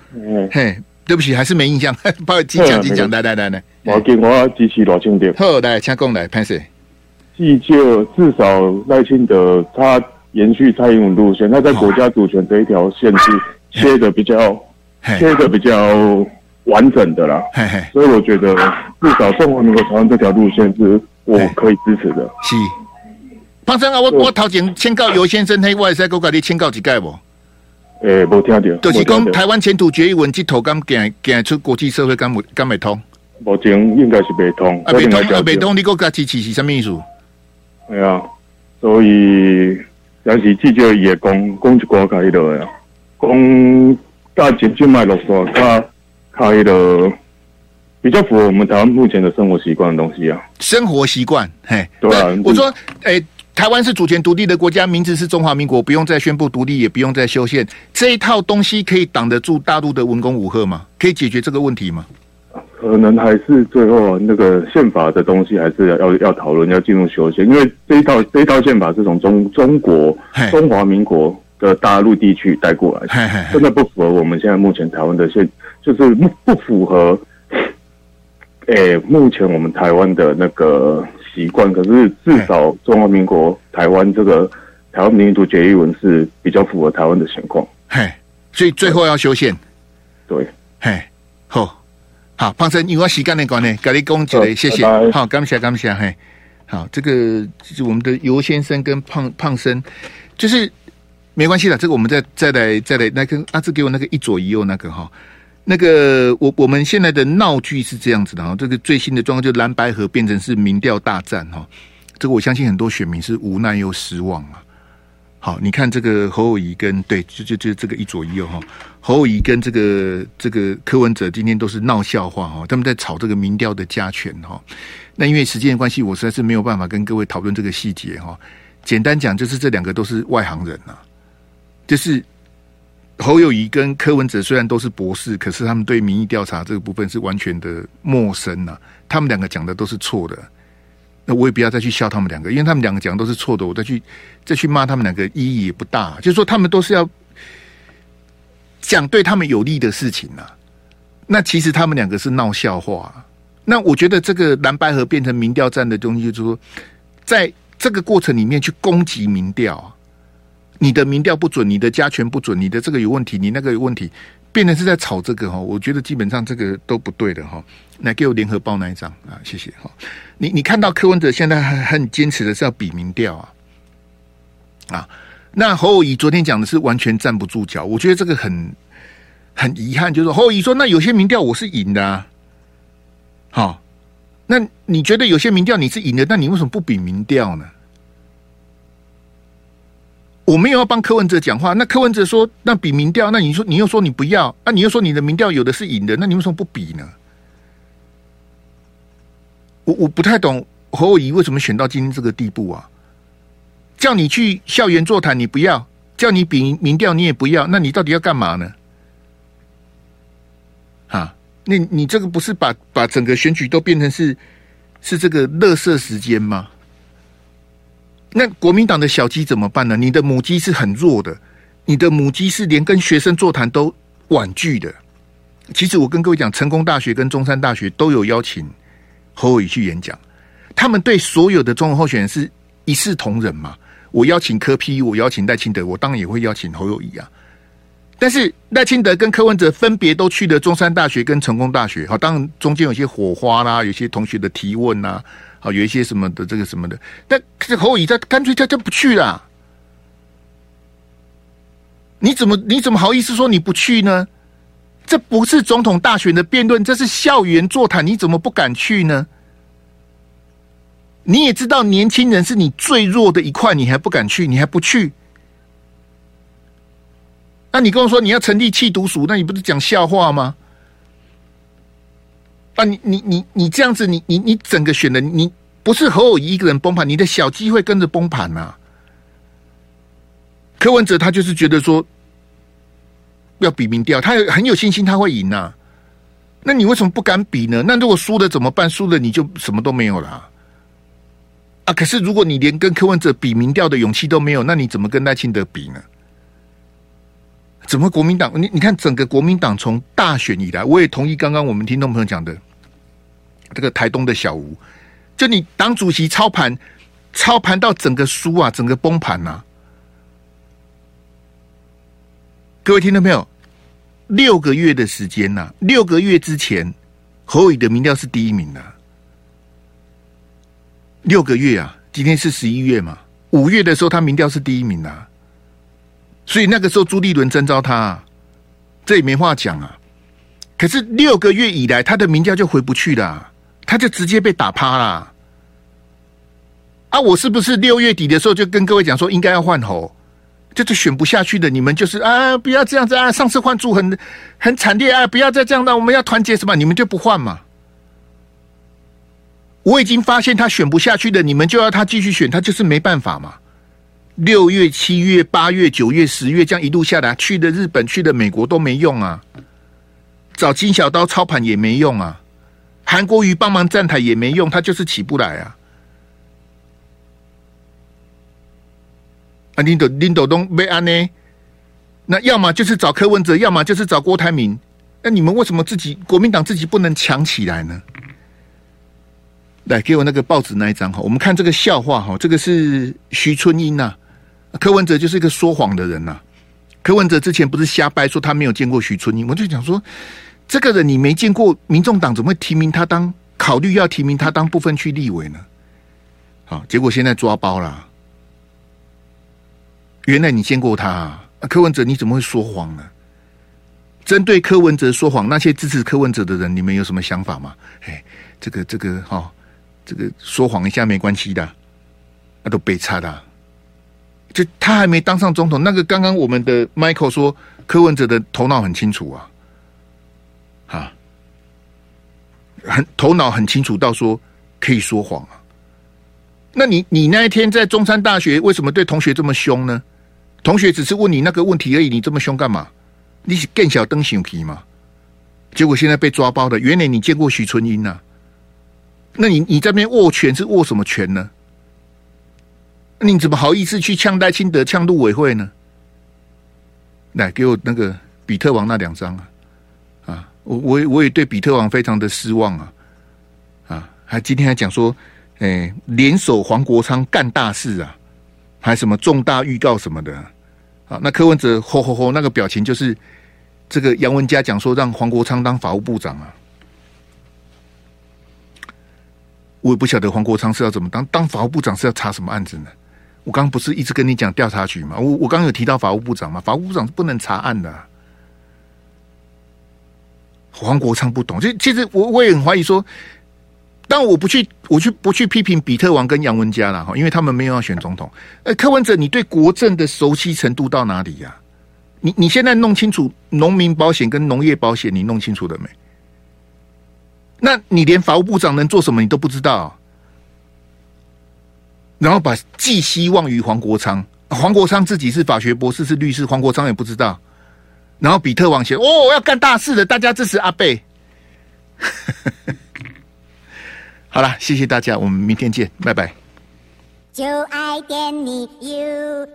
Speaker 1: 嘿，对不起，还是没印象。不好意思，讲讲，来来来来。
Speaker 8: 我给我支持罗清德。
Speaker 1: 好，来，请讲来，潘 Sir。
Speaker 8: 至就至少赖清德他延续蔡英文路线，他在国家主权这一条线是。切的比较，切的比较完整的啦，嘿嘿，所以我觉得至少中华民国台湾这条路线是我可以支持的。
Speaker 1: 是，胖生啊，我我头前签告尤先生，他外在给我你签告几盖不？
Speaker 8: 诶，无听到，
Speaker 1: 就是讲台湾前途决议文这头刚行行出国际社会，敢敢未通？
Speaker 8: 目前应该是未通，
Speaker 1: 啊未通啊未通，你国家支持是什么意思？
Speaker 8: 系啊，所以但是记者也讲讲一寡开的呀。讲大姐就卖落说，他开的比较符合我们台湾目前的生活习惯的东西啊。
Speaker 1: 生活习惯，嘿，
Speaker 8: 对啊。
Speaker 1: 我说，哎、欸，台湾是主权独立的国家，名字是中华民国，不用再宣布独立，也不用再修宪，这一套东西可以挡得住大陆的文攻武吓吗？可以解决这个问题吗？
Speaker 8: 可能还是最后那个宪法的东西还是要要要讨论，要进入修宪，因为这一套这一套宪法是从中中国中华民国。的大陆地区带过来，真的不符合我们现在目前台湾的现，就是不不符合，诶、欸，目前我们台湾的那个习惯。可是至少中华民国台湾这个台湾民主决议文是比较符合台湾的情况。
Speaker 1: 嘿，所以最后要修宪。
Speaker 8: 对，
Speaker 1: 嘿，好，好，胖生，因为时间的关系，跟你讲一个，谢谢。拜拜好，感谢感谢，嘿，好，这个就是我们的游先生跟胖胖生，就是。没关系的，这个我们再再来再来那个阿志给我那个一左一右那个哈，那个我我们现在的闹剧是这样子的哈，这个最新的状况就蓝白河变成是民调大战哈，这个我相信很多选民是无奈又失望啊。好，你看这个侯友宜跟对，就就就这个一左一右哈，侯友宜跟这个这个柯文哲今天都是闹笑话哈，他们在炒这个民调的加权哈。那因为时间的关系，我实在是没有办法跟各位讨论这个细节哈。简单讲，就是这两个都是外行人呐，就是。侯友宜跟柯文哲虽然都是博士，可是他们对民意调查这个部分是完全的陌生呐、啊。他们两个讲的都是错的，那我也不要再去笑他们两个，因为他们两个讲的都是错的，我再去再去骂他们两个意义也不大。就是说，他们都是要讲对他们有利的事情呐、啊。那其实他们两个是闹笑话。那我觉得这个蓝白河变成民调战的东西，就是说，在这个过程里面去攻击民调啊。你的民调不准，你的加权不准，你的这个有问题，你那个有问题，变成是在炒这个哈，我觉得基本上这个都不对的哈。来给我联合报那一张啊，谢谢哈。你你看到柯文哲现在很很坚持的是要比民调啊，啊，那侯友宜昨天讲的是完全站不住脚，我觉得这个很很遗憾，就是侯友宜说那有些民调我是赢的啊，好，那你觉得有些民调你是赢的，那你为什么不比民调呢？我没有要帮柯文哲讲话，那柯文哲说那比民调，那你说你又说你不要，那、你又说你的民调有的是赢的，那你为什么不比呢？我我不太懂侯友宜为什么选到今天这个地步啊？叫你去校园座谈你不要，叫你比民调你也不要，那你到底要干嘛呢？啊，那你这个不是把把整个选举都变成是是这个垃圾时间吗？那国民党的小鸡怎么办呢？你的母鸡是很弱的，你的母鸡是连跟学生座谈都婉拒的。其实我跟各位讲，成功大学跟中山大学都有邀请侯友宜去演讲，他们对所有的中文候选人是一视同仁嘛。我邀请柯 P，我邀请赖清德，我当然也会邀请侯友谊啊。但是赖清德跟柯文哲分别都去了中山大学跟成功大学，好，当然中间有些火花啦，有些同学的提问呐。好，有一些什么的这个什么的，但这侯友宜他干脆他就不去了。你怎么你怎么好意思说你不去呢？这不是总统大选的辩论，这是校园座谈，你怎么不敢去呢？你也知道年轻人是你最弱的一块，你还不敢去，你还不去？那你跟我说你要成立弃毒署，那你不是讲笑话吗？啊，你你你你这样子，你你你整个选的，你不是侯友宜一个人崩盘，你的小鸡会跟着崩盘呐。柯文哲他就是觉得说要比民调，他有很有信心他会赢呐。那你为什么不敢比呢？那如果输了怎么办？输了你就什么都没有了啊！可是如果你连跟柯文哲比民调的勇气都没有，那你怎么跟赖清德比呢？怎么国民党？你你看整个国民党从大选以来，我也同意刚刚我们听众朋友讲的。这个台东的小吴，就你党主席操盘，操盘到整个输啊，整个崩盘呐！各位听到没有？六个月的时间呐，六个月之前，侯友宜的民调是第一名的。六个月啊，今天是十一月嘛，五月的时候他民调是第一名的，所以那个时候朱立伦征召他，这也没话讲啊。可是六个月以来，他的民调就回不去了。他就直接被打趴了啊！我是不是六月底的时候就跟各位讲说应该要换侯，就是选不下去的，你们就是啊，不要这样子啊！上次换柱很很惨烈啊，不要再这样了，我们要团结什么？你们就不换嘛？我已经发现他选不下去的，你们就要他继续选，他就是没办法嘛。六月、七月、八月、九月、十月这样一路下来，去的日本、去的美国都没用啊，找金小刀操盘也没用啊。韩国瑜帮忙站台也没用，他就是起不来啊！啊，林斗林斗东被安呢？那要么就是找柯文哲，要么就是找郭台铭。那你们为什么自己国民党自己不能强起来呢？来，给我那个报纸那一张哈，我们看这个笑话哈。这个是徐春英呐，柯文哲就是一个说谎的人呐。柯文哲之前不是瞎掰说他没有见过徐春英，我就讲说。这个人你没见过，民众党怎么会提名他当考虑要提名他当不分区立委呢？好，结果现在抓包了。原来你见过他啊，柯文哲你怎么会说谎呢？针对柯文哲说谎，那些支持柯文哲的人，你们有什么想法吗？哎，这个这个哈、哦，这个说谎一下没关系的，那都被差的。就他还没当上总统，那个刚刚我们的 Michael 说柯文哲的头脑很清楚啊，很头脑很清楚到说可以说谎啊。那你你那一天在中山大学为什么对同学这么凶呢？同学只是问你那个问题而已，你这么凶干嘛？你是更小灯熊皮吗？结果现在被抓包的，原来你见过许春英呐、那你你这边握拳是握什么拳呢？你怎么好意思去呛戴清德、呛陆委会呢？来给我那个比特王那两张啊！啊，我我我也对比特王非常的失望啊！啊，还今天还讲说，哎、联手黄国昌干大事啊，还什么重大预告什么的。啊，那柯文哲吼吼吼，那个表情就是这个杨文佳讲说让黄国昌当法务部长啊，我也不晓得黄国昌是要怎么当，当法务部长是要查什么案子呢？我刚不是一直跟你讲调查局吗？我我刚刚有提到法务部长吗？法务部长是不能查案的。黄国昌不懂，其其实我我也很怀疑说。但我不去，我去不去批评比特王跟杨文佳了哈，因为他们没有要选总统。呃，柯文哲，你对国政的熟悉程度到哪里呀？你你现在弄清楚农民保险跟农业保险，你弄清楚了没？那你连法务部长能做什么你都不知道，然后把寄希望于黄国昌，黄国昌自己是法学博士，是律师，黄国昌也不知道。然后比特往前哦要干大事的大家支持阿贝。好了谢谢大家我们明天见拜拜。就爱点你 ufo